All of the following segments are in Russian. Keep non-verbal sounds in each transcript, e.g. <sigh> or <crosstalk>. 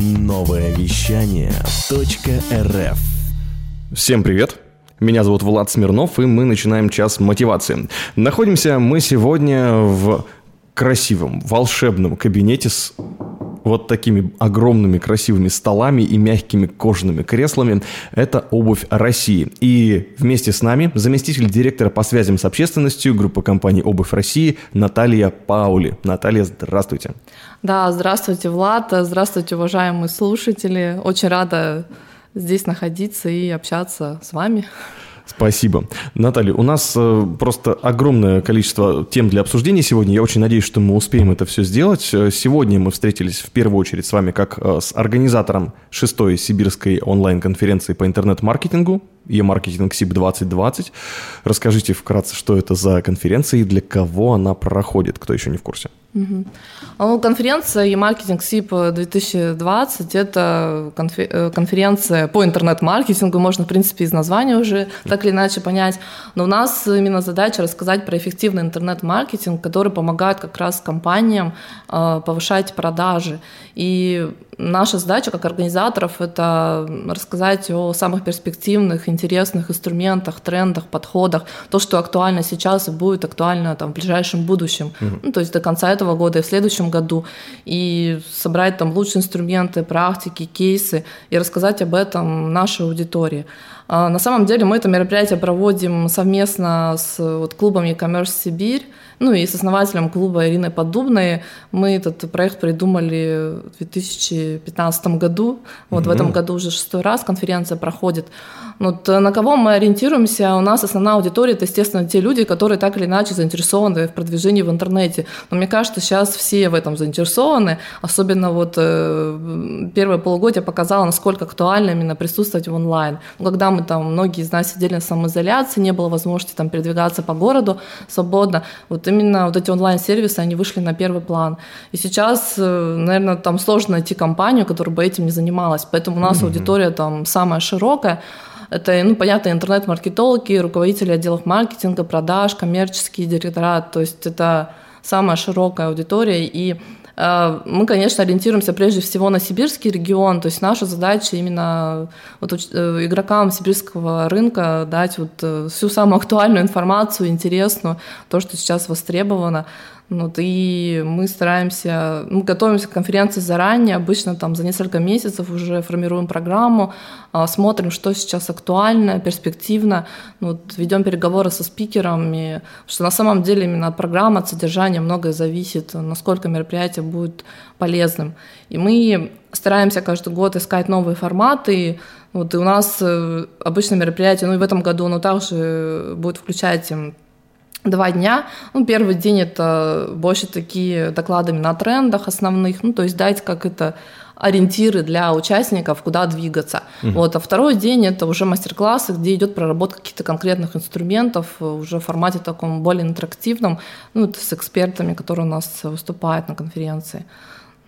Новое вещание .рф Всем привет! Меня зовут Влад Смирнов, и мы начинаем час мотивации. Находимся мы сегодня в красивом, волшебном кабинете с вот такими огромными красивыми столами и мягкими кожаными креслами. Это «Обувь России». И вместе с нами заместитель директора по связям с общественностью группы компании «Обувь России» Наталья Паули. Наталья, здравствуйте. Да, здравствуйте, Влад. Здравствуйте, уважаемые слушатели. Очень рада здесь находиться и общаться с вами. Спасибо. Наталья, у нас э, просто огромное количество тем для обсуждения сегодня. Я очень надеюсь, что мы успеем это все сделать. Э, сегодня мы встретились в первую очередь с вами как э, с организатором шестой сибирской онлайн-конференции по интернет-маркетингу e-маркетинг СИП 2020. Расскажите вкратце, что это за конференция и для кого она проходит, кто еще не в курсе. Угу. Ну, конференция e-маркетинг СИП 2020 – это э, конференция по интернет-маркетингу, можно, в принципе, из названия уже так или иначе понять. Но у нас именно задача рассказать про эффективный интернет-маркетинг, который помогает как раз компаниям э, повышать продажи. И наша задача как организаторов – это рассказать о самых перспективных, интересных инструментах, трендах, подходах, то, что актуально сейчас и будет актуально там, в ближайшем будущем, угу. ну, то есть до конца этого года и в следующем году, и собрать там лучшие инструменты, практики, кейсы и рассказать об этом нашей аудитории. А, на самом деле мы это мероприятие проводим совместно с вот, клубом e-commerce Сибирь, ну и с основателем клуба Ириной Поддубной. Мы этот проект придумали в 2015 году. Вот mm-hmm. в этом году уже шестой раз конференция проходит. Вот э, на кого мы ориентируемся? У нас основная аудитория – это, естественно, те люди, которые так или иначе заинтересованы в продвижении в интернете. Но мне кажется, сейчас все в этом заинтересованы. Особенно вот э, первое полугодие показало, насколько актуально именно присутствовать в онлайн. Когда мы там, многие из нас сидели на самоизоляции, не было возможности там передвигаться по городу свободно, вот именно вот эти онлайн-сервисы, они вышли на первый план. И сейчас, э, наверное, там сложно найти компанию, которая бы этим не занималась. Поэтому у нас mm-hmm. аудитория там самая широкая. Это, ну, понятно, интернет-маркетологи, руководители отделов маркетинга, продаж, коммерческие директора. То есть это самая широкая аудитория. И э, мы, конечно, ориентируемся прежде всего на сибирский регион, то есть наша задача именно вот э, игрокам сибирского рынка дать вот э, всю самую актуальную информацию, интересную, то, что сейчас востребовано. Вот, и мы стараемся, мы готовимся к конференции заранее, обычно там за несколько месяцев уже формируем программу, а, смотрим, что сейчас актуально, перспективно, ну, вот, ведем переговоры со спикерами, что на самом деле именно от программы, от содержания многое зависит, насколько мероприятие будет полезным. И мы стараемся каждый год искать новые форматы, вот, и у нас э, обычно мероприятие, ну и в этом году оно также будет включать два дня. Ну, первый день это больше такие докладами на трендах основных, ну, то есть дать как это ориентиры для участников, куда двигаться. Угу. Вот, а второй день это уже мастер-классы, где идет проработка каких-то конкретных инструментов уже в формате таком более интерактивном, ну, с экспертами, которые у нас выступают на конференции.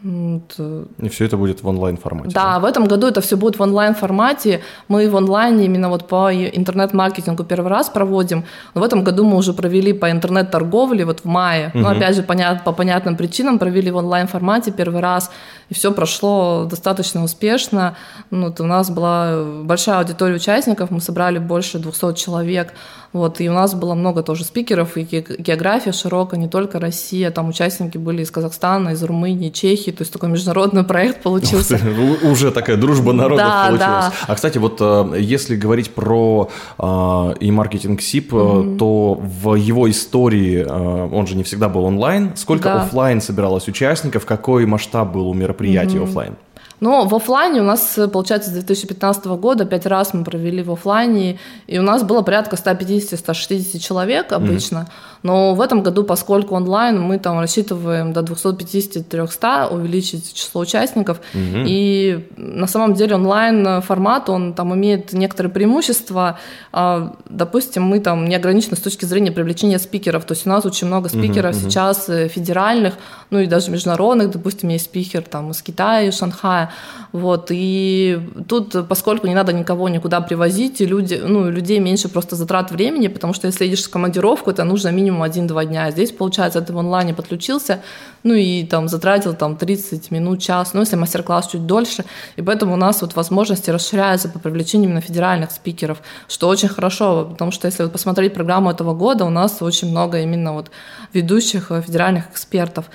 Вот. И все это будет в онлайн формате. Да, да, в этом году это все будет в онлайн формате. Мы в онлайне именно вот по интернет-маркетингу первый раз проводим. Но в этом году мы уже провели по интернет-торговле вот в мае. Угу. Ну, опять же, понят, по понятным причинам провели в онлайн формате первый раз. И все прошло достаточно успешно. Ну, вот у нас была большая аудитория участников, мы собрали больше 200 человек. Вот, и у нас было много тоже спикеров, и география широкая, не только Россия, там участники были из Казахстана, из Румынии, Чехии, то есть такой международный <laughs> проект получился. <laughs> Уже такая дружба народов да, получилась. Да. А, кстати, вот э, если говорить про э, и маркетинг СИП, mm-hmm. то в его истории, он же не всегда был онлайн, сколько да. офлайн собиралось участников, какой масштаб был у мероприятий mm-hmm. офлайн? Но в офлайне у нас, получается, с 2015 года пять раз мы провели в офлайне, и у нас было порядка 150-160 человек обычно. Mm-hmm. Но в этом году, поскольку онлайн, мы там рассчитываем до 250-300 увеличить число участников. Угу. И на самом деле онлайн формат, он там имеет некоторые преимущества. А, допустим, мы там не ограничены с точки зрения привлечения спикеров. То есть у нас очень много спикеров угу, сейчас угу. федеральных, ну и даже международных. Допустим, есть спикер там из Китая, из Шанхая. Вот. И тут, поскольку не надо никого никуда привозить, и люди, ну, людей меньше просто затрат времени, потому что если едешь в командировку, это нужно минимум минимум 1-2 дня. Здесь, получается, ты в онлайне подключился, ну и там затратил там 30 минут, час, ну если мастер-класс чуть дольше, и поэтому у нас вот возможности расширяются по привлечению именно федеральных спикеров, что очень хорошо, потому что если вот посмотреть программу этого года, у нас очень много именно вот ведущих э, федеральных экспертов.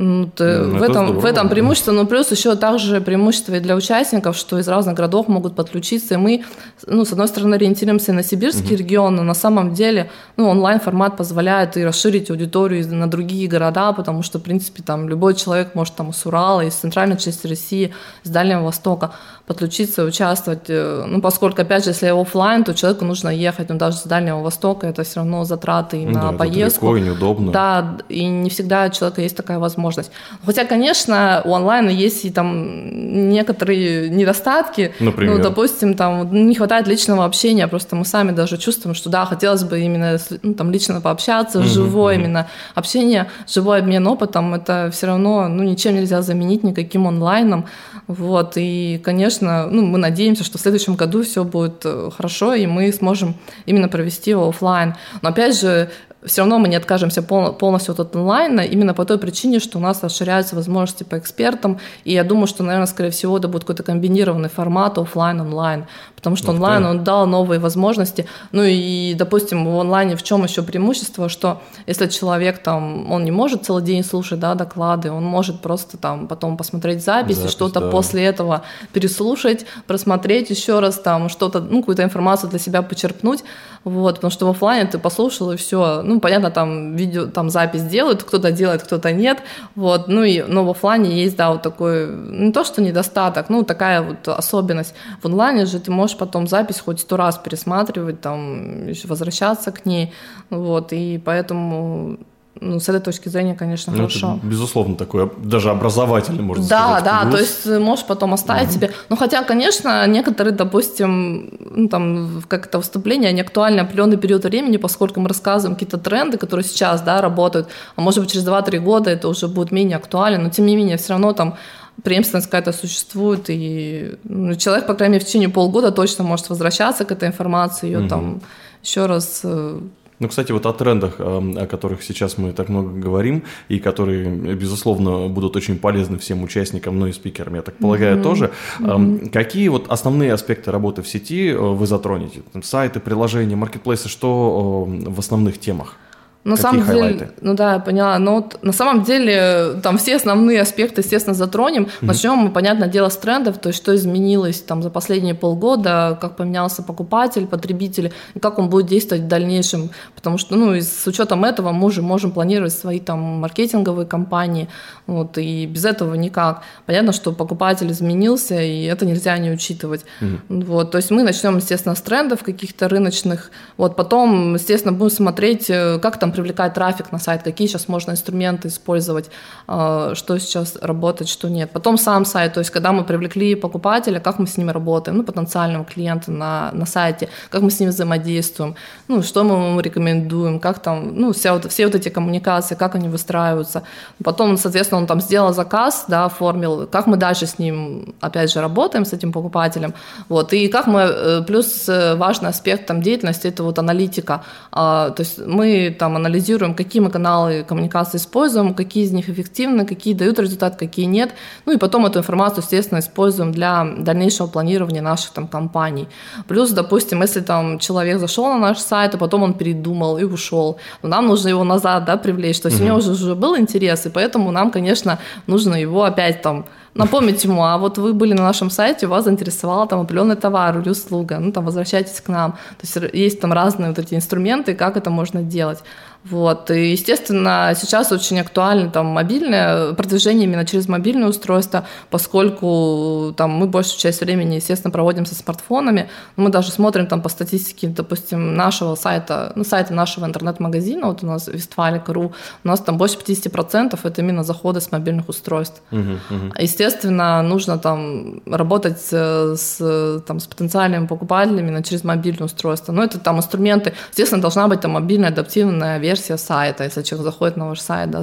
Ну, в, этом, в этом преимущество, но плюс еще также преимущество и для участников, что из разных городов могут подключиться, и мы, ну, с одной стороны, ориентируемся на сибирский угу. регион, но на самом деле, ну, онлайн-формат позволяет и расширить аудиторию на другие города, потому что, в принципе, там любой человек может там с Урала, из центральной части России, с Дальнего Востока подключиться, участвовать. Э, ну, поскольку, опять же, если офлайн, то человеку нужно ехать, ну, даже с Дальнего Востока, это все равно затраты ну, на да, поездку. Это далеко и неудобно. Да, и не всегда у человека есть такая возможность. Хотя, конечно, у онлайна есть и там некоторые недостатки. Например? Ну, допустим, там не хватает личного общения, просто мы сами даже чувствуем, что да, хотелось бы именно ну, там лично пообщаться, mm-hmm, живое mm-hmm. именно общение, живой обмен опытом, это все равно ну, ничем нельзя заменить никаким онлайном. Вот, и, конечно, ну, мы надеемся, что в следующем году все будет э, хорошо, и мы сможем именно провести его офлайн. Но опять же, все равно мы не откажемся полностью от онлайна, именно по той причине, что у нас расширяются возможности по экспертам, и я думаю, что, наверное, скорее всего, это будет какой-то комбинированный формат офлайн онлайн потому что онлайн он дал новые возможности. Ну и, допустим, в онлайне в чем еще преимущество, что если человек там, он не может целый день слушать да, доклады, он может просто там потом посмотреть запись, запись что-то да. после этого переслушать, просмотреть еще раз там что-то, ну какую-то информацию для себя почерпнуть, вот, потому что в офлайне ты послушал и все, ну понятно, там видео, там запись делают, кто-то делает, кто-то нет, вот, ну и, но в офлайне есть, да, вот такой, не то что недостаток, ну такая вот особенность. В онлайне же ты можешь потом запись хоть сто раз пересматривать, там, возвращаться к ней, вот, и поэтому ну, с этой точки зрения, конечно, ну, хорошо. Это, безусловно, такой даже образовательный, можно да, сказать. Да, да, то есть можешь потом оставить угу. себе. Ну, хотя, конечно, некоторые, допустим, ну, там, как это выступление, они актуальны определенный период времени, поскольку мы рассказываем какие-то тренды, которые сейчас, да, работают, а может быть, через 2-3 года это уже будет менее актуально, но, тем не менее, все равно там преемственность какая-то существует, и ну, человек, по крайней мере, в течение полгода точно может возвращаться к этой информации, ее угу. там еще раз э, ну, кстати, вот о трендах, о которых сейчас мы так много говорим, и которые, безусловно, будут очень полезны всем участникам, ну и спикерам, я так полагаю, mm-hmm. тоже. Mm-hmm. Какие вот основные аспекты работы в сети э, вы затронете? Сайты, приложения, маркетплейсы, что в основных темах? На Какие самом хайлайты? деле, ну да, я поняла. Но вот на самом деле там все основные аспекты, естественно, затронем. Mm-hmm. Начнем мы, понятное дело, с трендов, то есть что изменилось там за последние полгода, как поменялся покупатель, потребитель, и как он будет действовать в дальнейшем. Потому что, ну, и с учетом этого мы уже можем планировать свои там маркетинговые кампании, вот, и без этого никак. Понятно, что покупатель изменился, и это нельзя не учитывать. Mm-hmm. Вот, то есть мы начнем, естественно, с трендов каких-то рыночных, вот, потом, естественно, будем смотреть, э, как там привлекать трафик на сайт, какие сейчас можно инструменты использовать, э, что сейчас работает, что нет. Потом сам сайт, то есть когда мы привлекли покупателя, как мы с ними работаем, ну, потенциального клиента на, на сайте, как мы с ним взаимодействуем, ну, что мы ему рекомендуем, как там, ну, все вот, все вот эти коммуникации, как они выстраиваются. Потом, соответственно, он там сделал заказ, да, оформил, как мы дальше с ним, опять же, работаем, с этим покупателем, вот, и как мы, э, плюс э, важный аспект там деятельности, это вот аналитика, а, то есть мы там анализируем, какие мы каналы коммуникации используем, какие из них эффективны, какие дают результат, какие нет. Ну и потом эту информацию, естественно, используем для дальнейшего планирования наших там компаний. Плюс, допустим, если там человек зашел на наш сайт, а потом он передумал и ушел, то нам нужно его назад да, привлечь. То есть угу. у него уже, уже был интерес, и поэтому нам, конечно, нужно его опять там напомнить ему, а вот вы были на нашем сайте, вас заинтересовал там определенный товар или услуга, ну там возвращайтесь к нам. То есть есть там разные вот эти инструменты, как это можно делать. Вот. И, естественно, сейчас очень актуально там мобильное продвижение именно через мобильное устройство, поскольку там мы большую часть времени, естественно, проводим со смартфонами. Мы даже смотрим там по статистике, допустим, нашего сайта, ну, сайта нашего интернет-магазина, вот у нас Вестфалик.ру, у нас там больше 50% это именно заходы с мобильных устройств. Uh-huh, uh-huh. Естественно, нужно там работать с, там, с потенциальными покупателями через мобильное устройство. Но это там инструменты. Естественно, должна быть там мобильная адаптивная версия сайта, если человек заходит на ваш сайт. Да,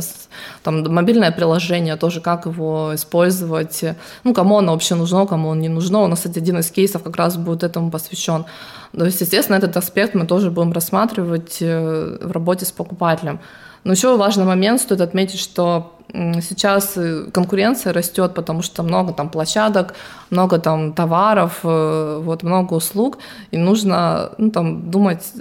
там мобильное приложение тоже, как его использовать. Ну, кому оно вообще нужно, кому оно не нужно. У нас, кстати, один из кейсов как раз будет этому посвящен. То есть, естественно, этот аспект мы тоже будем рассматривать э, в работе с покупателем. Но еще важный момент, стоит отметить, что сейчас э, конкуренция растет, потому что много там площадок, много там товаров, э, вот много услуг, и нужно ну, там думать,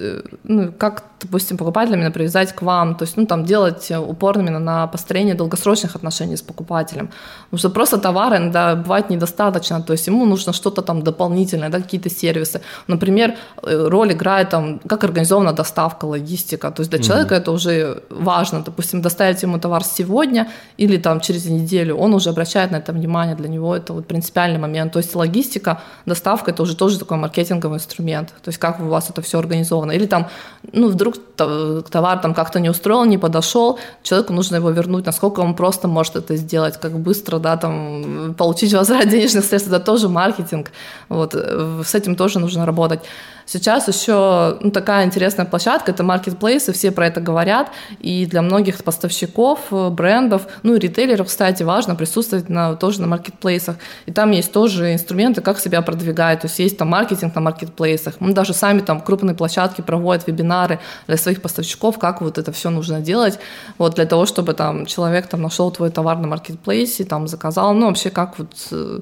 ну, как, допустим, покупателям именно привязать к вам, то есть ну, там делать упор именно на построение долгосрочных отношений с покупателем, потому что просто товары иногда бывает недостаточно, то есть ему нужно что-то там дополнительное, да, какие-то сервисы, например, роль играет там, как организована доставка, логистика, то есть для mm-hmm. человека это уже важно, допустим, доставить ему товар сегодня или там через неделю, он уже обращает на это внимание, для него это вот принципиальный момент. То есть логистика, доставка это уже тоже такой маркетинговый инструмент. То есть как у вас это все организовано. Или там, ну, вдруг товар там как-то не устроил, не подошел, человеку нужно его вернуть, насколько он просто может это сделать, как быстро, да, там, получить возврат денежных средств, это тоже маркетинг. Вот, э, с этим тоже нужно работать. Сейчас еще ну, такая интересная площадка, это маркетплейсы, все про это говорят, и для многих поставщиков, э, брендов, ну и ритейлеров, кстати, важно присутствовать на, тоже на маркетплейсах. И там есть тоже инструменты, как себя продвигать, то есть есть там маркетинг на маркетплейсах. Мы даже сами там крупные площадки проводят вебинары для своих поставщиков, как вот это все нужно делать, вот для того, чтобы там человек там нашел твой товар на маркетплейсе, там заказал, ну вообще как вот э,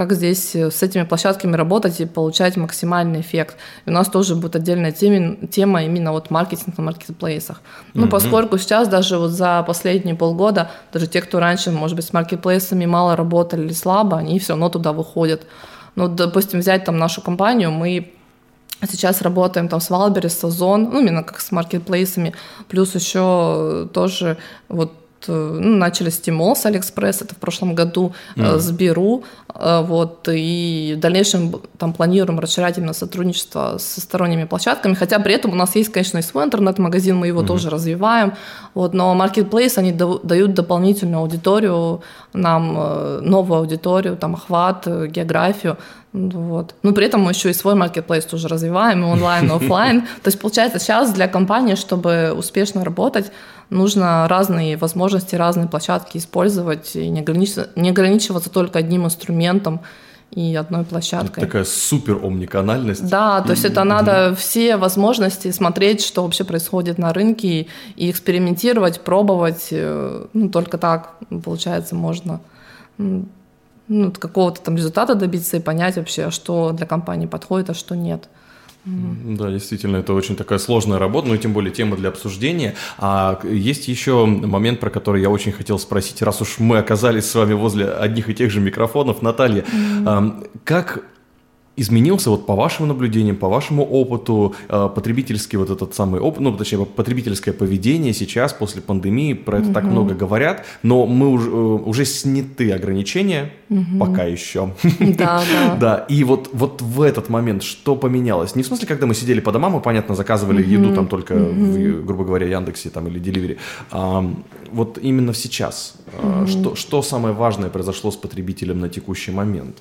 как здесь э, с этими площадками работать и получать максимальный эффект. И у нас тоже будет отдельная тема, тема именно вот маркетинг на маркетплейсах. Ну, mm-hmm. поскольку сейчас даже вот за последние полгода, даже те, кто раньше, может быть, с маркетплейсами мало работали или слабо, они все равно туда выходят. Ну, допустим, взять там нашу компанию, мы Сейчас работаем там с Wildberries, с Ozon, ну, именно как с маркетплейсами, плюс еще тоже вот Э, ну, начали стимул с Алиэкспресс, это в прошлом году, м. с Беру, э, вот, и в дальнейшем там планируем расширять именно сотрудничество со сторонними площадками, хотя при этом у нас есть, конечно, и свой интернет-магазин, мы его mm-hmm. тоже развиваем, вот, но маркетплейсы, они дают дополнительную аудиторию, нам новую аудиторию, там, охват, географию, вот. Но при этом мы еще и свой маркетплейс тоже развиваем, и онлайн, и офлайн. <laughs> То есть, получается, сейчас для компании, чтобы успешно работать, нужно разные возможности, разные площадки использовать и не ограничиваться, не ограничиваться только одним инструментом и одной площадкой. Это такая супер омниканальность. Да, то есть это надо все возможности смотреть, что вообще происходит на рынке и экспериментировать, пробовать. Э, ну, только так, получается, можно ну, какого-то там результата добиться и понять вообще, что для компании подходит, а что нет. Да, действительно, это очень такая сложная работа, ну и тем более тема для обсуждения. А есть еще момент, про который я очень хотел спросить, раз уж мы оказались с вами возле одних и тех же микрофонов, Наталья, mm-hmm. как изменился вот по вашим наблюдениям, по вашему опыту э, потребительский вот этот самый опыт, ну, точнее, потребительское поведение сейчас после пандемии, про это угу. так много говорят, но мы уже, э, уже сняты ограничения, угу. пока еще. Да, да. <laughs> Да, и вот, вот в этот момент что поменялось? Не в смысле, когда мы сидели по домам, мы, понятно, заказывали угу. еду там только, угу. в, грубо говоря, Яндексе там или Деливере, а, вот именно сейчас, угу. что, что самое важное произошло с потребителем на текущий момент?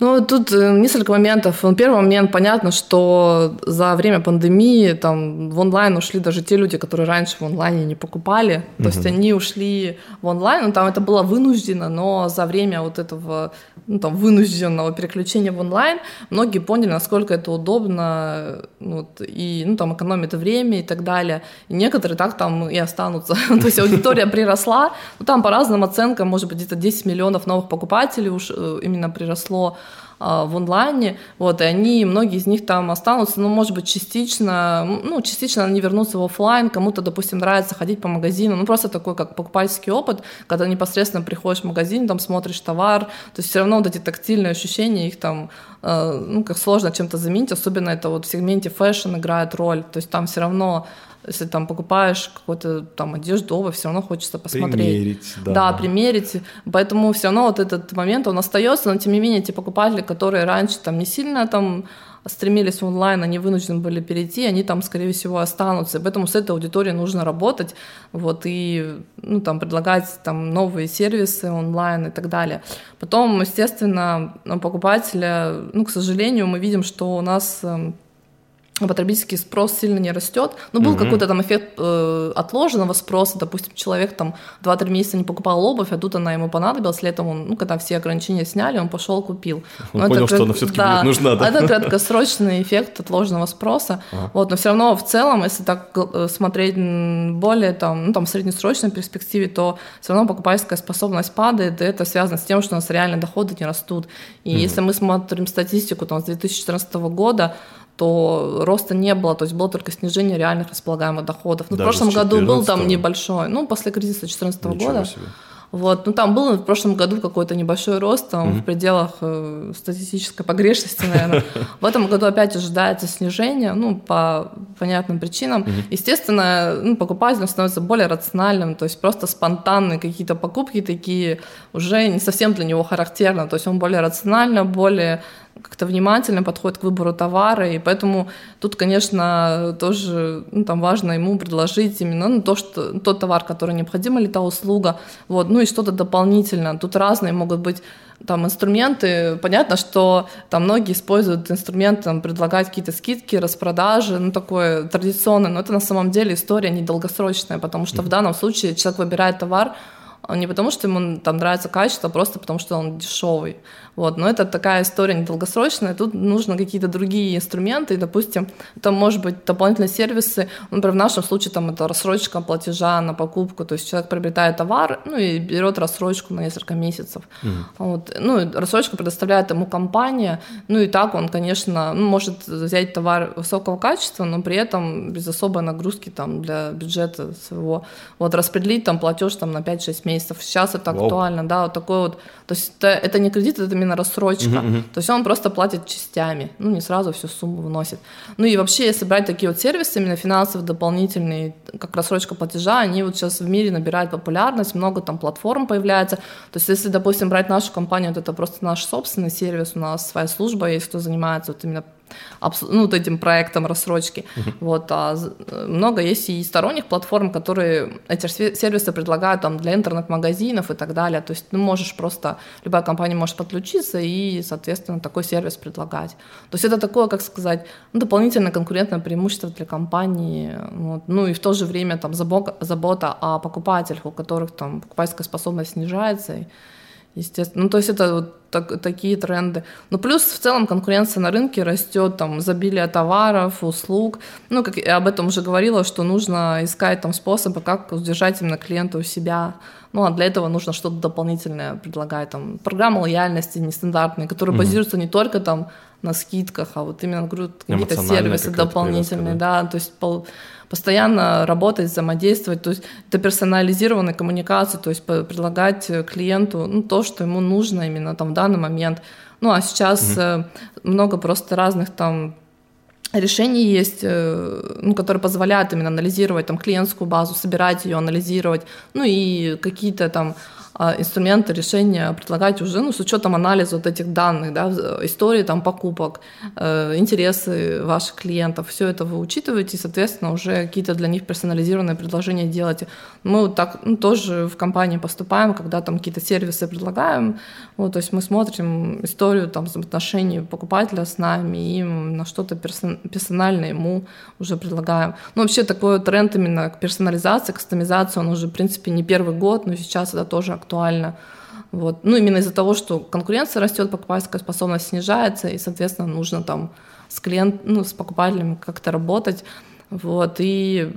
Ну, тут э, несколько моментов. Ну, первый момент, понятно, что за время пандемии там в онлайн ушли даже те люди, которые раньше в онлайне не покупали. То есть они ушли в онлайн, ну, там это было вынуждено, но за время вот этого ну, там, вынужденного переключения в онлайн многие поняли, насколько это удобно ну, вот, и ну, там экономит время и так далее. И некоторые так там и останутся. <laughs> То есть аудитория <laughs> приросла. Ну, там по разным оценкам, может быть, где-то 10 миллионов новых покупателей уж э, именно приросло. А, в онлайне, вот, и они, многие из них там останутся, ну, может быть, частично, ну, частично они вернутся в офлайн, кому-то, допустим, нравится ходить по магазину, ну, просто такой, как покупательский опыт, когда непосредственно приходишь в магазин, там, смотришь товар, то есть все равно вот эти тактильные ощущения, их там, э, ну, как сложно чем-то заменить, особенно это вот в сегменте fashion играет роль, то есть там все равно если там покупаешь какую-то там одежду, обувь, все равно хочется посмотреть. Примерить, да. Да, примерить. Поэтому все равно вот этот момент, он остается, но тем не менее те покупатели, которые раньше там не сильно там стремились в онлайн, они вынуждены были перейти, они там, скорее всего, останутся. И поэтому с этой аудиторией нужно работать, вот, и, ну, там, предлагать там новые сервисы онлайн и так далее. Потом, естественно, покупателя, ну, к сожалению, мы видим, что у нас эм, потребительский спрос сильно не растет. Ну, был угу. какой-то там эффект э, отложенного спроса. Допустим, человек там 2-3 месяца не покупал обувь, а тут она ему понадобилась. Летом он, ну, когда все ограничения сняли, он пошел купил. Он но понял, это, что она все-таки да, будет нужна, да? Это <laughs> краткосрочный эффект отложенного спроса. Ага. Вот, но все равно в целом, если так э, смотреть более там, ну, там, в среднесрочной перспективе, то все равно покупательская способность падает, и это связано с тем, что у нас реально доходы не растут. И угу. если мы смотрим статистику там, с 2014 года, то роста не было, то есть было только снижение реальных располагаемых доходов. Ну, в прошлом году был там небольшой, ну, после кризиса 2014 года. Себе. Вот, ну там был в прошлом году какой-то небольшой рост, там, mm-hmm. в пределах э, статистической погрешности, наверное. В этом году опять ожидается снижение, ну, по понятным причинам. Mm-hmm. Естественно, ну, покупатель становится более рациональным, то есть просто спонтанные какие-то покупки такие уже не совсем для него характерно, то есть он более рационально, более как-то внимательно подходит к выбору товара, и поэтому тут, конечно, тоже ну, там важно ему предложить именно ну, то, что, тот товар, который необходим, или та услуга, вот, ну и что-то дополнительно. Тут разные могут быть там инструменты. Понятно, что там многие используют инструменты, там, предлагать какие-то скидки, распродажи, ну такое традиционное, но это на самом деле история недолгосрочная, потому что в данном случае человек выбирает товар, не потому, что ему там нравится качество, а просто потому, что он дешевый. Вот. Но это такая история недолгосрочная, тут нужно какие-то другие инструменты, и, допустим, там может быть дополнительные сервисы, например, в нашем случае там это рассрочка платежа на покупку, то есть человек приобретает товар, ну и берет рассрочку на несколько месяцев. Угу. Вот. Ну, рассрочку предоставляет ему компания, ну и так он, конечно, ну, может взять товар высокого качества, но при этом без особой нагрузки там для бюджета своего. Вот распределить там платеж там на 5-6 месяцев. Сейчас это Вау. актуально, да, вот такой вот, то есть это, это не кредит, это именно рассрочка. Uh-huh, uh-huh. То есть он просто платит частями, ну не сразу всю сумму вносит. Ну и вообще, если брать такие вот сервисы, именно финансовые дополнительные, как рассрочка платежа, они вот сейчас в мире набирают популярность, много там платформ появляется. То есть если, допустим, брать нашу компанию, то это просто наш собственный сервис, у нас своя служба есть, кто занимается вот именно ну, вот этим проектом рассрочки. Uh-huh. Вот, а много есть и сторонних платформ, которые эти сервисы предлагают там для интернет-магазинов и так далее. То есть ну, можешь просто, любая компания может подключиться и, соответственно, такой сервис предлагать. То есть это такое, как сказать, ну, дополнительное конкурентное преимущество для компании. Вот. Ну и в то же время там забота, забота о покупателях, у которых там покупательская способность снижается. И, естественно. Ну, то есть это вот так, такие тренды. Ну, плюс в целом конкуренция на рынке растет, там, изобилие товаров, услуг. Ну, как я об этом уже говорила, что нужно искать там способы, как удержать именно клиента у себя. Ну, а для этого нужно что-то дополнительное предлагать, там, программы лояльности нестандартные, которые угу. базируются не только там на скидках, а вот именно, говорю, какие-то сервисы дополнительные, да? да, то есть пол постоянно работать, взаимодействовать, то есть это персонализированная коммуникация, то есть предлагать клиенту ну, то, что ему нужно именно там в данный момент. Ну а сейчас угу. много просто разных там решений есть, э, ну, которые позволяют именно анализировать там клиентскую базу, собирать ее, анализировать, ну и какие-то там инструменты решения предлагать уже ну, с учетом анализа вот этих данных, да, истории там, покупок, э, интересы ваших клиентов, все это вы учитываете, и, соответственно, уже какие-то для них персонализированные предложения делаете. Мы вот так ну, тоже в компании поступаем, когда там какие-то сервисы предлагаем, вот, то есть мы смотрим историю там, взаимоотношений покупателя с нами и на что-то персональное ему уже предлагаем. Ну, вообще такой тренд именно к персонализации, кастомизации, он уже, в принципе, не первый год, но сейчас это тоже актуально. Вот. Ну, именно из-за того, что конкуренция растет, покупательская способность снижается, и, соответственно, нужно там с клиент, ну, с покупателями как-то работать. Вот. И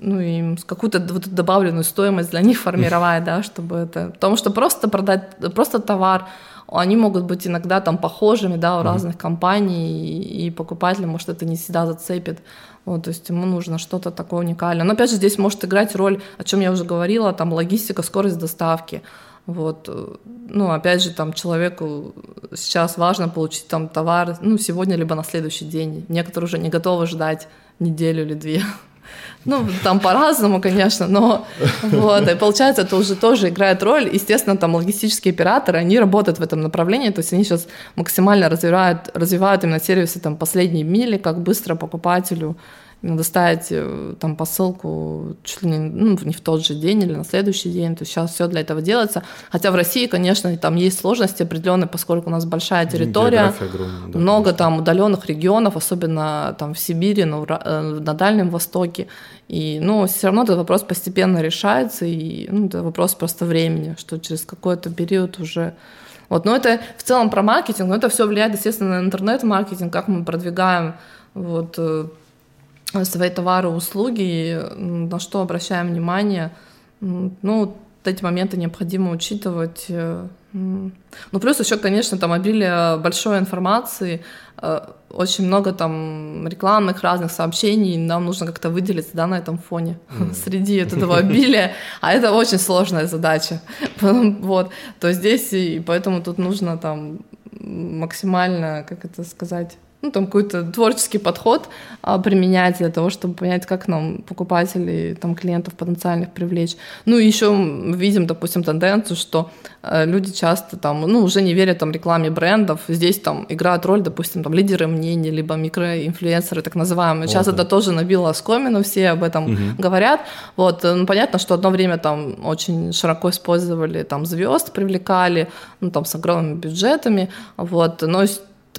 ну, и какую-то вот добавленную стоимость для них формировать, да, чтобы это... Потому что просто продать, просто товар, они могут быть иногда там похожими, да, у разных компаний, и, и покупатель, может, это не всегда зацепит. Вот, то есть ему нужно что-то такое уникальное. Но опять же здесь может играть роль, о чем я уже говорила, там логистика, скорость доставки. Вот, ну, опять же, там человеку сейчас важно получить там товар, ну, сегодня либо на следующий день. Некоторые уже не готовы ждать неделю или две. Ну, там по-разному, конечно, но вот, и получается, это уже тоже играет роль. Естественно, там логистические операторы, они работают в этом направлении, то есть они сейчас максимально развивают, развивают именно сервисы там последней мили, как быстро покупателю доставить э, там посылку чуть ли не, ну, не в тот же день или на следующий день. То есть сейчас все для этого делается. Хотя в России, конечно, там есть сложности определенные, поскольку у нас большая территория, огромная, да, много конечно. там удаленных регионов, особенно там в Сибири, на, э, на Дальнем Востоке. И, ну, все равно этот вопрос постепенно решается, и ну, это вопрос просто времени, что через какой-то период уже вот, но это в целом про маркетинг, но это все влияет, естественно, на интернет-маркетинг, как мы продвигаем вот, э, свои товары, услуги, на что обращаем внимание. Ну, эти моменты необходимо учитывать. Э, ну, плюс еще, конечно, там обилие большой информации, э, очень много там рекламных разных сообщений, нам нужно как-то выделиться, да, на этом фоне mm. <laughs> среди этого обилия, а это очень сложная задача, <laughs> вот, то здесь и поэтому тут нужно там максимально, как это сказать, ну, там какой-то творческий подход а, применять для того, чтобы понять, как нам покупателей, там, клиентов потенциальных привлечь. Ну, и еще видим, допустим, тенденцию, что э, люди часто там, ну, уже не верят там рекламе брендов. Здесь там играют роль, допустим, там, лидеры мнений, либо микроинфлюенсеры, так называемые. Сейчас О, это тоже набило оскомину, все об этом угу. говорят. Вот, ну, понятно, что одно время там очень широко использовали там звезд, привлекали, ну, там, с огромными бюджетами, вот, но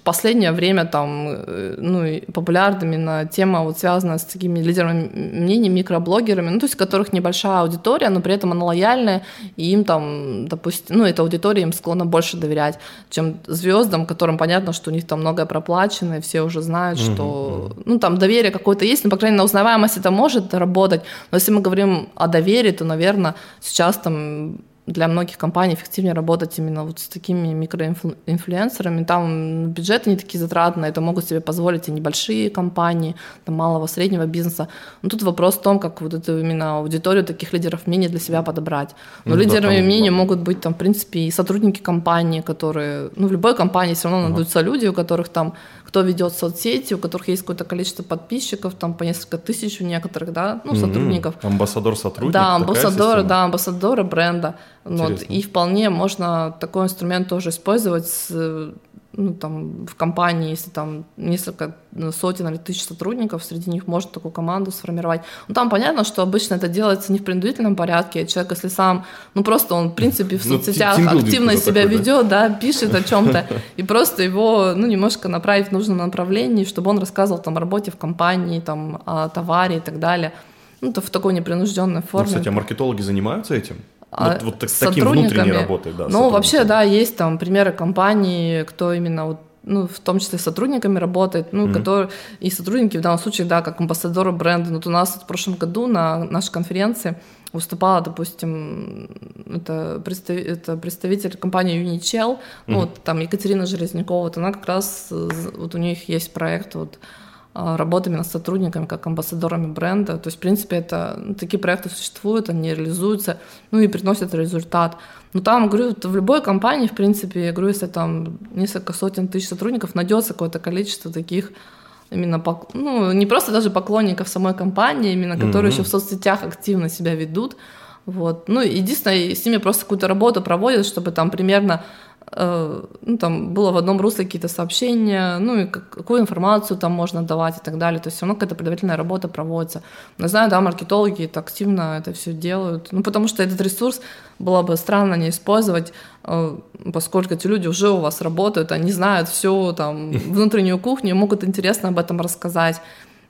последнее время там, э, ну, популярными на тема вот связана с такими лидерами мнений, микроблогерами, ну, то есть у которых небольшая аудитория, но при этом она лояльная, и им там, допустим, ну, эта аудитория им склонна больше доверять, чем звездам, которым понятно, что у них там многое проплачено, и все уже знают, mm-hmm. что, ну, там доверие какое-то есть, но, по крайней мере, на узнаваемость это может работать, но если мы говорим о доверии, то, наверное, сейчас там для многих компаний эффективнее работать именно вот с такими микроинфлюенсерами. Там бюджеты не такие затратные, это могут себе позволить и небольшие компании, там, малого, среднего бизнеса. Но тут вопрос в том, как вот эту именно аудиторию таких лидеров мнений для себя подобрать. Но ну, лидерами да, мнений могут быть там, в принципе, и сотрудники компании, которые, ну, в любой компании все равно найдутся люди, у которых там кто ведет соцсети, у которых есть какое-то количество подписчиков, там по несколько тысяч у некоторых, да, ну, mm-hmm. сотрудников. Амбассадор сотрудник. Да, амбассадоры, да, амбассадоры бренда. Вот, и вполне можно такой инструмент тоже использовать с ну, там, в компании, если там несколько ну, сотен или тысяч сотрудников, среди них можно такую команду сформировать. Ну, там понятно, что обычно это делается не в принудительном порядке. Человек, если сам, ну, просто он, в принципе, в ну, соцсетях активно себя такой, ведет, да? да, пишет о чем-то, <laughs> и просто его, ну, немножко направить в нужном направлении, чтобы он рассказывал там о работе в компании, там, о товаре и так далее. Ну, то в такой непринужденной ну, форме. Ну, кстати, а маркетологи занимаются этим? Вот, вот так, с таким внутренней работой, да. Ну, вообще, да, есть там примеры компаний, кто именно вот ну, в том числе с сотрудниками работает, ну, mm-hmm. которые, и сотрудники в данном случае, да, как амбассадоры бренда. Вот у нас в прошлом году на нашей конференции выступала, допустим, это, представ... это представитель компании Unichel, mm-hmm. ну, вот там Екатерина Железнякова, вот она как раз, вот у них есть проект вот а, работа именно с сотрудниками, как амбассадорами бренда. То есть, в принципе, это, ну, такие проекты существуют, они реализуются, ну и приносят результат. Но там, говорю, в любой компании, в принципе, я говорю, если там несколько сотен тысяч сотрудников, найдется какое-то количество таких именно, ну, не просто даже поклонников самой компании, именно которые mm-hmm. еще в соцсетях активно себя ведут. Вот. Ну, единственное, с ними просто какую-то работу проводят, чтобы там примерно ну, там было в одном русле какие-то сообщения, ну и какую информацию там можно давать и так далее. То есть все равно какая-то предварительная работа проводится. Но знаю, да, маркетологи это активно это все делают. Ну, потому что этот ресурс было бы странно не использовать, э, поскольку эти люди уже у вас работают, они знают всю там <laughs> внутреннюю кухню, могут интересно об этом рассказать.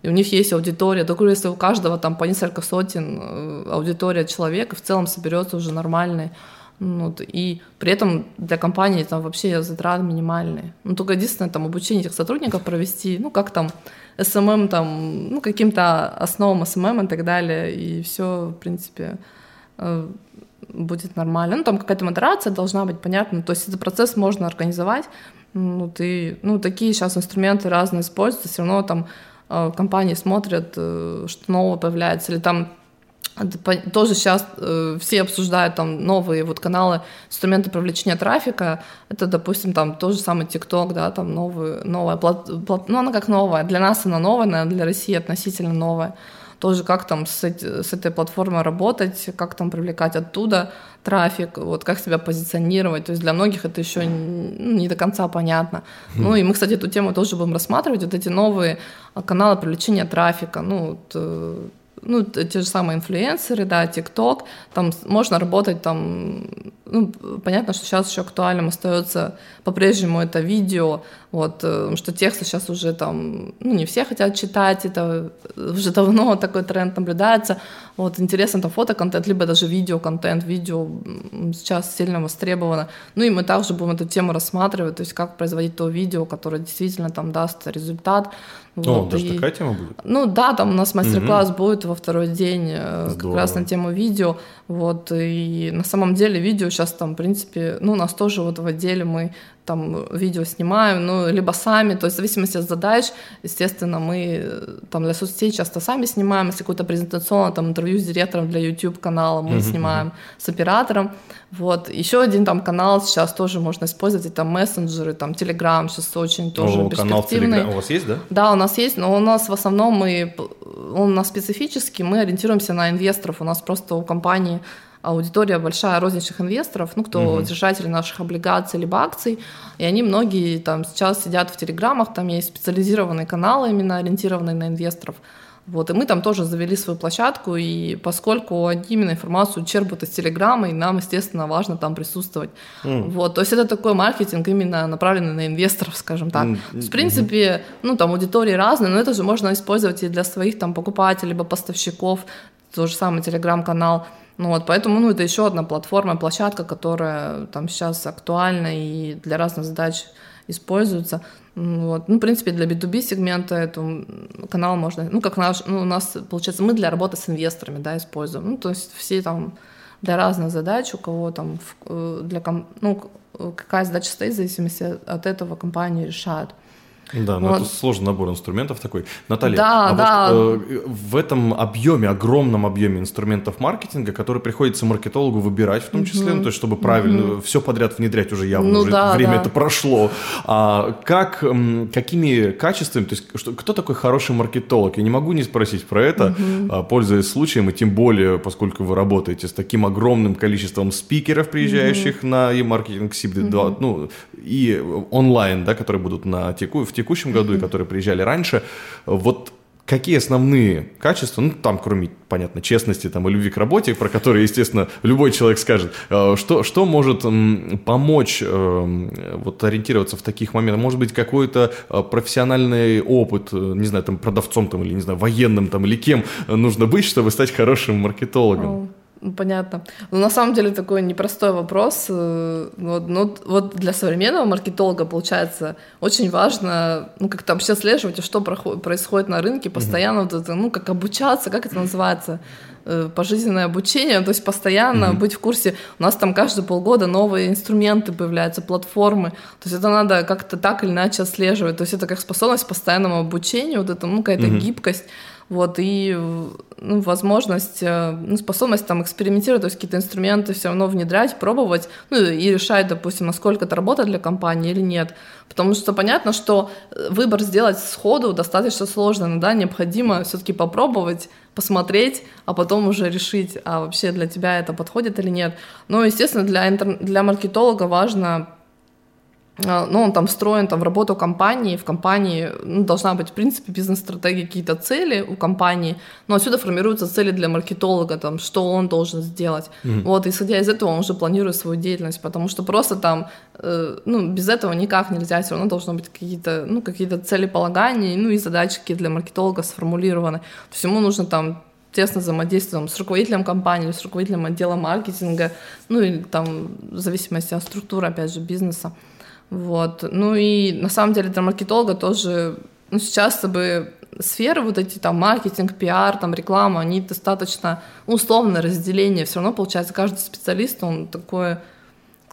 И у них есть аудитория. Только если у каждого там по несколько сотен э, аудитория человека, в целом соберется уже нормальный вот, и при этом для компании там вообще затраты минимальные. Ну, только единственное, там, обучение этих сотрудников провести, ну, как там, СММ, там, ну, каким-то основам SMM и так далее, и все, в принципе, э, будет нормально. Ну, там какая-то модерация должна быть, понятно. То есть этот процесс можно организовать. Ну, ты, ну, такие сейчас инструменты разные используются, все равно там э, компании смотрят, э, что нового появляется, или там тоже сейчас э, все обсуждают там новые вот каналы, инструменты привлечения трафика. Это, допустим, там тот же самый ТикТок, да, там новый, новая плат, плат, ну она как новая, для нас она новая, наверное, для России относительно новая. тоже как там с, с этой платформой работать, как там привлекать оттуда трафик, вот как себя позиционировать. То есть для многих это еще ну, не до конца понятно. Mm. Ну и мы, кстати, эту тему тоже будем рассматривать. Вот эти новые каналы привлечения трафика. Ну, вот, э, ну, те же самые инфлюенсеры, да, ТикТок, там можно работать там, ну, понятно, что сейчас еще актуальным остается по-прежнему это видео, вот, э, что тексты сейчас уже там, ну, не все хотят читать, это уже давно <laughs> такой тренд наблюдается, вот, интересно там фотоконтент, либо даже видеоконтент, видео сейчас сильно востребовано, ну, и мы также будем эту тему рассматривать, то есть как производить то видео, которое действительно там даст результат, ну, вот, даже и, такая тема будет? Ну да, там у нас мастер-класс угу. будет во второй день Здорово. как раз на тему видео. Вот, и на самом деле видео сейчас там, в принципе, ну, у нас тоже вот в отделе мы там видео снимаем, ну, либо сами, то есть в зависимости от задач, естественно, мы там для соцсетей часто сами снимаем, если какое-то презентационное там интервью с директором для YouTube-канала мы mm-hmm. снимаем с оператором, вот. Еще один там канал сейчас тоже можно использовать, это мессенджеры, там Telegram сейчас очень тоже О, перспективный. Канал у вас есть, да? Да, у нас есть, но у нас в основном мы, он у нас специфический, мы ориентируемся на инвесторов, у нас просто у компании аудитория большая розничных инвесторов, ну, кто угу. держатели наших облигаций либо акций, и они многие там сейчас сидят в телеграмах, там есть специализированные каналы именно ориентированные на инвесторов, вот, и мы там тоже завели свою площадку, и поскольку они именно информацию черпают из Телеграма, и нам, естественно, важно там присутствовать. Mm. Вот, то есть это такой маркетинг именно направленный на инвесторов, скажем так. Mm. В принципе, ну там аудитории разные, но это же можно использовать и для своих там покупателей, либо поставщиков, тот же самый Телеграм-канал. Ну вот, поэтому, ну, это еще одна платформа, площадка, которая там сейчас актуальна и для разных задач используется. Вот. Ну, в принципе, для B2B сегмента эту канал можно, ну, как наш, ну, у нас, получается, мы для работы с инвесторами, да, используем. Ну, то есть все там для разных задач, у кого там, э, для, ну, какая задача стоит, в зависимости от этого компании решают. Да, но вот. это сложный набор инструментов такой. Наталья, да, а да. вот э, в этом объеме, огромном объеме инструментов маркетинга, которые приходится маркетологу выбирать в том числе, ну, то есть чтобы правильно угу. все подряд внедрять уже явно, ну, уже да, время да. это прошло. А как, какими качествами, то есть что, кто такой хороший маркетолог? Я не могу не спросить про это, угу. пользуясь случаем, и тем более, поскольку вы работаете с таким огромным количеством спикеров, приезжающих угу. на e-маркетинг угу. ну, и онлайн, да, которые будут на теку, в текущем году и которые приезжали раньше. Вот какие основные качества, ну, там, кроме, понятно, честности там, и любви к работе, про которые, естественно, любой человек скажет, э, что, что может помочь э, вот, ориентироваться в таких моментах? Может быть, какой-то э, профессиональный опыт, не знаю, там, продавцом там, или, не знаю, военным там, или кем нужно быть, чтобы стать хорошим маркетологом? Ну, понятно. Но на самом деле такой непростой вопрос. Э, вот, ну, вот для современного маркетолога, получается, очень важно, ну, как-то вообще отслеживать, что происходит на рынке, постоянно mm-hmm. вот это, ну, как обучаться, как это называется, э, пожизненное обучение, то есть постоянно mm-hmm. быть в курсе. У нас там каждые полгода новые инструменты появляются, платформы. То есть это надо как-то так или иначе отслеживать. То есть это как способность к постоянному обучению, вот это, ну, какая-то mm-hmm. гибкость. Вот, и ну, возможность, э, ну, способность там экспериментировать, то есть какие-то инструменты все равно внедрять, пробовать, ну, и решать, допустим, насколько это работает для компании или нет. Потому что понятно, что э, выбор сделать сходу достаточно сложно, да, необходимо все-таки попробовать, посмотреть, а потом уже решить, а вообще для тебя это подходит или нет. Но, естественно, для, интер... для маркетолога важно ну, он там встроен там, в работу компании, в компании ну, должна быть, в принципе, бизнес-стратегия, какие-то цели у компании, но отсюда формируются цели для маркетолога, там, что он должен сделать. Mm-hmm. Вот, исходя из этого, он уже планирует свою деятельность, потому что просто там, э, ну, без этого никак нельзя, все равно должны быть какие-то, ну, какие-то целеполагания, ну, и задачки для маркетолога сформулированы. То есть ему нужно там тесно взаимодействуем с руководителем компании, с руководителем отдела маркетинга, ну и там в зависимости от структуры, опять же, бизнеса. Вот. Ну и на самом деле для маркетолога тоже, ну сейчас бы сферы вот эти там маркетинг, пиар, там реклама, они достаточно ну, условное разделение. Все равно получается каждый специалист, он такое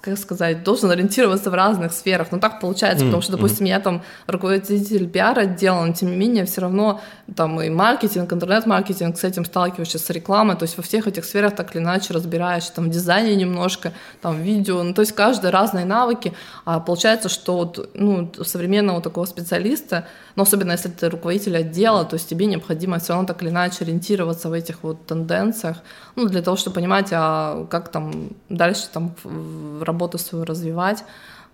как сказать, должен ориентироваться в разных сферах. Но так получается, mm-hmm. потому что, допустим, я там руководитель пиар-отдела, но тем не менее все равно там и маркетинг, интернет-маркетинг, с этим сталкиваешься, с рекламой, то есть во всех этих сферах так или иначе разбираешься, там в дизайне немножко, там видео, ну то есть каждый разные навыки, а получается, что вот, ну, современного такого специалиста, но особенно если ты руководитель отдела, то есть тебе необходимо все равно так или иначе ориентироваться в этих вот тенденциях, ну, для того, чтобы понимать, а как там дальше там работу свою развивать.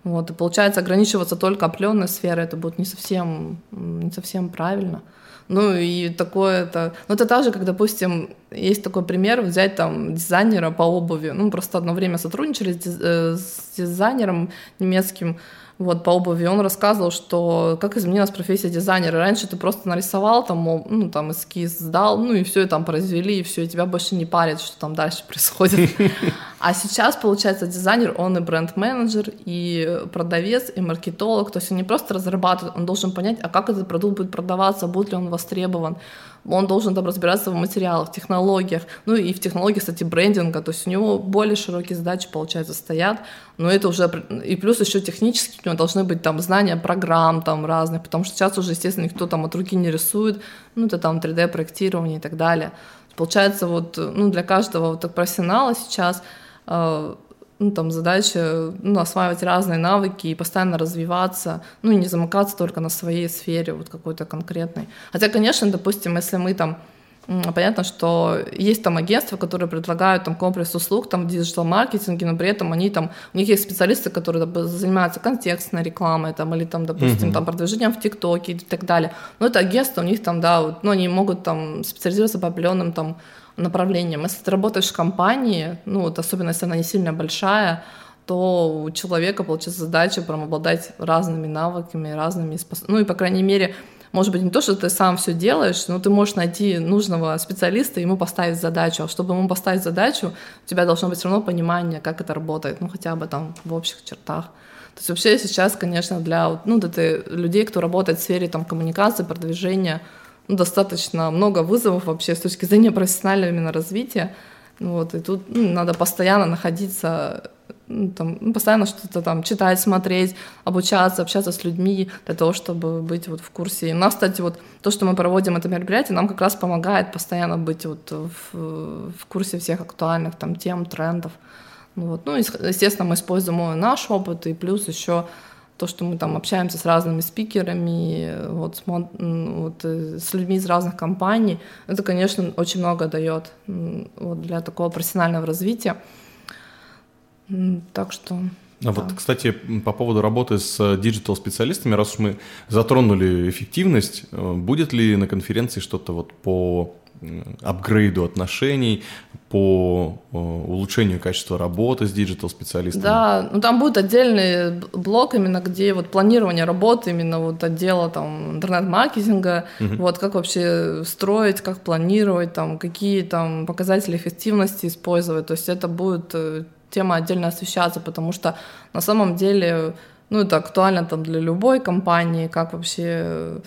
Вот, и получается, ограничиваться только определенной сферой, это будет не совсем, не совсем правильно. Ну и такое это... Ну это так же, как, допустим, есть такой пример, взять там дизайнера по обуви. Ну просто одно время сотрудничали с, э, дизайнером немецким, вот, по обуви, он рассказывал, что как изменилась профессия дизайнера. Раньше ты просто нарисовал, там, ну, там, эскиз сдал, ну, и все, и там произвели, и все, и тебя больше не парит, что там дальше <laughs> происходит. А сейчас, получается, дизайнер, он и бренд-менеджер, и продавец, и маркетолог, то есть он не просто разрабатывает, он должен понять, а как этот продукт будет продаваться, будет ли он востребован, он должен там разбираться в материалах, технологиях, ну и в технологии, кстати, брендинга, то есть у него более широкие задачи, получается, стоят, но это уже, и плюс еще технически у него должны быть там знания программ там разных, потому что сейчас уже, естественно, никто там от руки не рисует, ну это там 3D-проектирование и так далее. Получается, вот, ну, для каждого вот профессионала сейчас ну, там, задача ну, осваивать разные навыки и постоянно развиваться, ну, и не замыкаться только на своей сфере вот какой-то конкретной. Хотя, конечно, допустим, если мы там Понятно, что есть там агентства, которые предлагают там комплекс услуг там в диджитал-маркетинге, но при этом они там, у них есть специалисты, которые занимаются контекстной рекламой там, или там, допустим, mm-hmm. там продвижением в ТикТоке и так далее. Но это агентство, у них там, да, вот, ну, они могут там специализироваться по определенным там направлением. Если ты работаешь в компании, ну вот особенно если она не сильно большая, то у человека получается задача прям обладать разными навыками, разными способностями. Ну и, по крайней мере, может быть, не то, что ты сам все делаешь, но ты можешь найти нужного специалиста и ему поставить задачу. А чтобы ему поставить задачу, у тебя должно быть все равно понимание, как это работает, ну хотя бы там в общих чертах. То есть вообще сейчас, конечно, для ну, для людей, кто работает в сфере там, коммуникации, продвижения, достаточно много вызовов вообще с точки зрения профессионального именно развития. Вот, и тут ну, надо постоянно находиться, ну, там, ну, постоянно что-то там читать, смотреть, обучаться, общаться с людьми для того, чтобы быть вот в курсе. И у нас, кстати, вот то, что мы проводим это мероприятие, нам как раз помогает постоянно быть вот в, в курсе всех актуальных там тем, трендов. Ну, вот. ну, естественно, мы используем наш опыт, и плюс еще то, что мы там общаемся с разными спикерами, вот, с, вот, э, с людьми из разных компаний, это, конечно, очень много дает вот, для такого профессионального развития. Так что... А да. вот, кстати, по поводу работы с digital -специалистами, раз уж мы затронули эффективность, э, будет ли на конференции что-то вот по апгрейду отношений, по э, улучшению качества работы с digital -специалистами. Да, ну там будет отдельный блок именно, где вот планирование работы именно вот отдела там интернет-маркетинга, угу. вот как вообще строить, как планировать, там какие там показатели эффективности использовать, то есть это будет э, тема отдельно освещаться, потому что на самом деле, ну это актуально там для любой компании, как вообще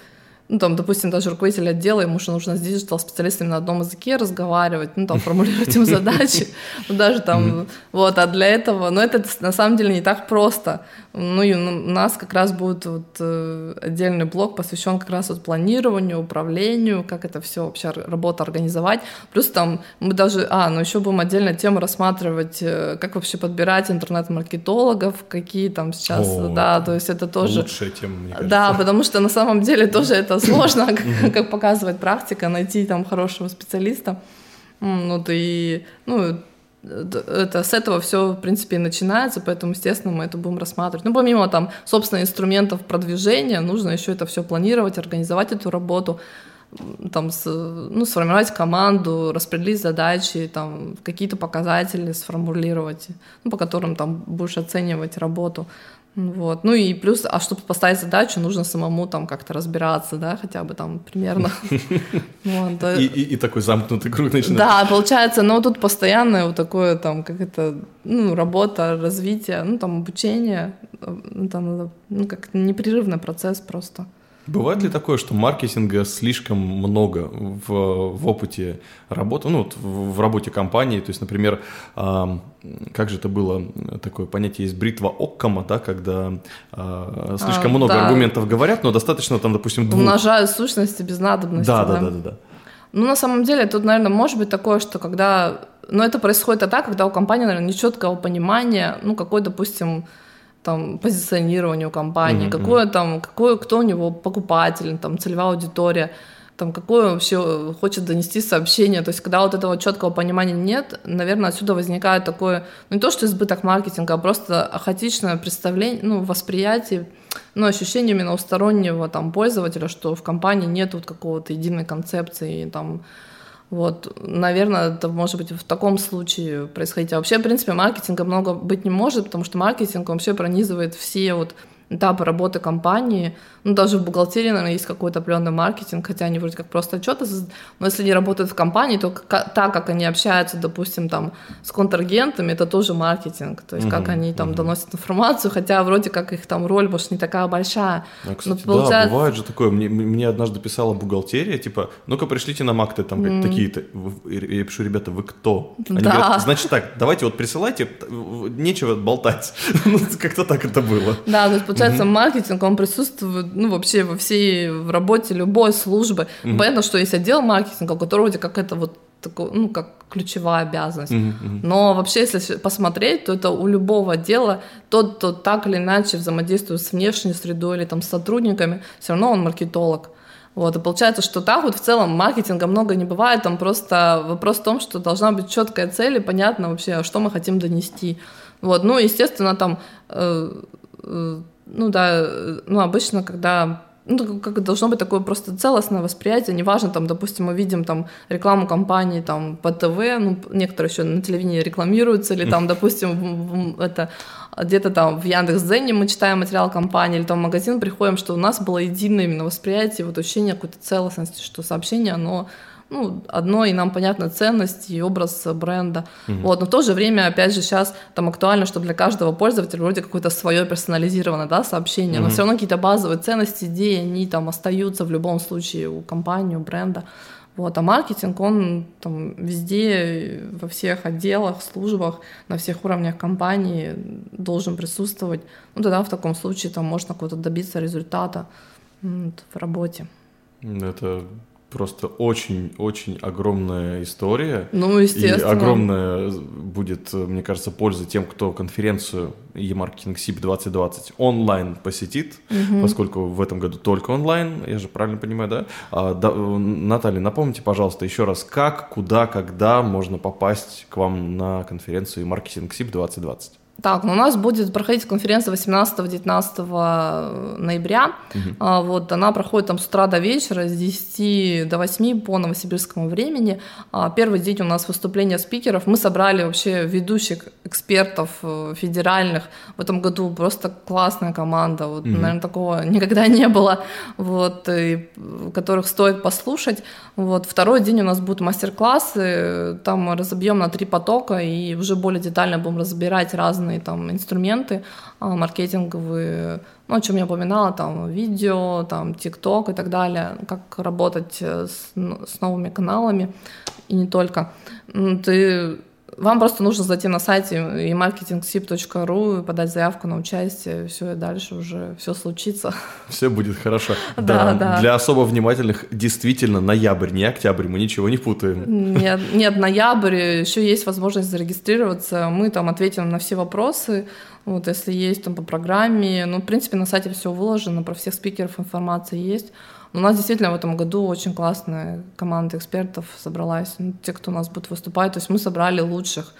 ну, там, допустим, даже руководитель отдела, ему же нужно с digital -специалистами на одном языке разговаривать, ну, там, формулировать им задачи, ну, даже там, вот, а для этого, ну, это на самом деле не так просто. Ну, и у нас как раз будет вот э, отдельный блок, посвящен как раз вот планированию, управлению, как это все вообще работа организовать. Плюс там мы даже, а, ну, еще будем отдельно тему рассматривать, э, как вообще подбирать интернет-маркетологов, какие там сейчас, О, да, то есть это тоже... Лучшая тема, мне кажется. Да, потому что на самом деле тоже это сложно, <laughs> как показывает практика, найти там хорошего специалиста. Ну, и, ну, это, с этого все, в принципе, и начинается, поэтому, естественно, мы это будем рассматривать. Ну, помимо там, собственно, инструментов продвижения, нужно еще это все планировать, организовать эту работу, там, с, ну, сформировать команду, распределить задачи, там, какие-то показатели сформулировать, ну, по которым там будешь оценивать работу. Вот. Ну и плюс, а чтобы поставить задачу, нужно самому там как-то разбираться, да, хотя бы там примерно. <laughs> И такой замкнутый круг начинается. Да, получается, но тут постоянное вот такое там, как это, ну, работа, развитие, ну, там, обучение, ну, там, ну, как непрерывный процесс просто. Бывает ли такое, что маркетинга слишком много в, в опыте работы, ну, вот в, в работе компании? То есть, например, э, как же это было, такое понятие есть бритва Оккама, да, когда э, слишком а, много да. аргументов говорят, но достаточно там, допустим, двух. Умножают сущности без надобности. Да, да, да, да, да. да. Ну, на самом деле, тут, наверное, может быть такое, что когда... Но это происходит тогда, когда у компании, наверное, нечеткого понимания, ну, какой, допустим, там, позиционирование у компании, mm-hmm. какое там, какой, кто у него покупатель, там, целевая аудитория, там, какое вообще хочет донести сообщение. То есть, когда вот этого четкого понимания нет, наверное, отсюда возникает такое, ну, не то, что избыток маркетинга, а просто хаотичное представление, ну, восприятие, ну, ощущение именно у стороннего там пользователя, что в компании нет вот какого-то единой концепции, там, вот, наверное, это может быть в таком случае происходить. А вообще, в принципе, маркетинга много быть не может, потому что маркетинг вообще пронизывает все вот этапы работы компании. Ну, даже в бухгалтерии, наверное, есть какой-то определенный маркетинг, хотя они вроде как просто отчеты, но если они работают в компании, то так, как они общаются, допустим, там, с контрагентами, это тоже маркетинг, то есть mm-hmm. как они там mm-hmm. доносят информацию, хотя вроде как их там роль, может, не такая большая. А, кстати, но, получается... Да, бывает же такое, мне, мне однажды писала бухгалтерия, типа, ну-ка пришлите нам акты там mm-hmm. такие-то. Я пишу, ребята, вы кто? Они да. говорят, значит так, давайте вот присылайте, нечего болтать. <laughs> Ну, как-то так это было. Да, то есть получается, mm-hmm. маркетинг, он присутствует, ну, вообще во всей в работе любой службы. Mm-hmm. Понятно, что есть отдел маркетинга, у которого вроде как это вот такой, ну, как ключевая обязанность. Mm-hmm. Но вообще, если посмотреть, то это у любого отдела тот, кто так или иначе взаимодействует с внешней средой или там с сотрудниками, все равно он маркетолог. Вот, и получается, что так вот в целом маркетинга много не бывает, там просто вопрос в том, что должна быть четкая цель и понятно вообще, что мы хотим донести. Вот, ну, естественно, там э, э, ну да, ну обычно, когда ну, как должно быть такое просто целостное восприятие, неважно, там, допустим, мы видим там рекламу компании там по ТВ, ну, некоторые еще на телевидении рекламируются, или там, <laughs> допустим, это где-то там в Яндекс.Дзене мы читаем материал компании, или там в магазин приходим, что у нас было единое именно восприятие, вот ощущение какой-то целостности, что сообщение, оно ну, одно, и нам понятна ценность и образ бренда. Угу. Вот, но в то же время, опять же, сейчас там актуально, что для каждого пользователя вроде какое-то свое персонализированное да, сообщение, угу. но все равно какие-то базовые ценности, идеи, они там остаются в любом случае у компании, у бренда. Вот, а маркетинг, он там везде, во всех отделах, службах, на всех уровнях компании должен присутствовать. Ну, тогда в таком случае там можно какого-то добиться результата вот, в работе. Это просто очень-очень огромная история. Ну, естественно. И огромная будет, мне кажется, польза тем, кто конференцию e-marketing SIP 2020 онлайн посетит, угу. поскольку в этом году только онлайн, я же правильно понимаю, да? А, да Наталья, напомните, пожалуйста, еще раз, как, куда, когда можно попасть к вам на конференцию e-marketing SIP 2020? Так, ну у нас будет проходить конференция 18-19 ноября. Угу. Вот, она проходит там с утра до вечера, с 10 до 8 по новосибирскому времени. А, первый день у нас выступление спикеров. Мы собрали вообще ведущих экспертов э, федеральных. В этом году просто классная команда. Вот, угу. Наверное, такого <laughs> никогда не было, вот, и, которых стоит послушать. Вот. Второй день у нас будут мастер-классы. Там мы разобьем на три потока и уже более детально будем разбирать разные разные там инструменты а, маркетинговые, ну, о чем я упоминала, там, видео, там, ТикТок и так далее, как работать э, с, с новыми каналами и не только. Ты вам просто нужно зайти на сайт emarketingsip.ru и подать заявку на участие, все, и дальше уже все случится. <laughs> Все будет хорошо. Да, да. Для особо внимательных действительно ноябрь, не октябрь, мы ничего не путаем. Нет, нет, ноябрь, еще есть возможность зарегистрироваться, мы там ответим на все вопросы, вот, если есть там по программе, ну, в принципе, на сайте все выложено, про всех спикеров информация есть. У нас действительно в этом году очень классная команда экспертов собралась, ну, те, кто у нас будет выступать. То есть мы собрали лучших,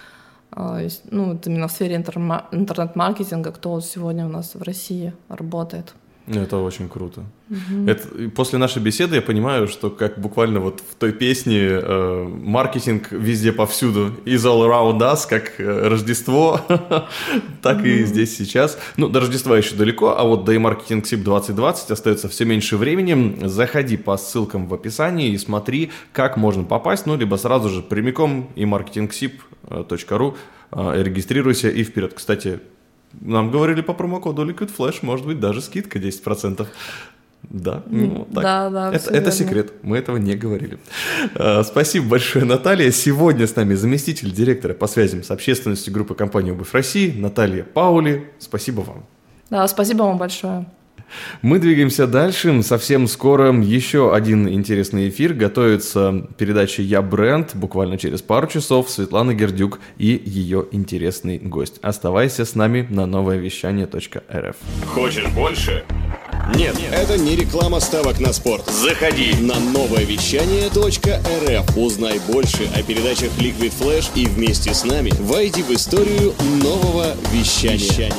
а, ну, именно в сфере интернет-маркетинга, кто сегодня у нас в России работает. Это очень круто. Угу. Это, после нашей беседы я понимаю, что как буквально вот в той песне э, маркетинг везде повсюду is all around us, как э, Рождество, <laughs> так и здесь сейчас. Ну, до Рождества еще далеко, а вот до e-marketing SIP 2020 остается все меньше времени. Заходи по ссылкам в описании и смотри, как можно попасть, ну, либо сразу же прямиком e-marketingsip.ru э, регистрируйся и вперед. Кстати, нам говорили по промокоду Liquid Flash, может быть, даже скидка 10%. Да, ну, так. Да, да, Это, это секрет, мы этого не говорили. Э, Спасибо большое, Наталья. Сегодня с нами заместитель директора по связям с общественностью группы компании «Обувь России» Наталья Паули. Спасибо вам. Да, спасибо вам большое. Мы двигаемся дальше. Совсем скоро еще один интересный эфир. Готовится передача «Я бренд». Буквально через пару часов Светлана Гердюк и ее интересный гость. Оставайся с нами на новое вещание.рф. Хочешь больше? Нет. Это не реклама ставок на спорт. Заходи. На новое вещание.рф. Узнай больше о передачах Liquid Flash и вместе с нами войди в историю нового вещания.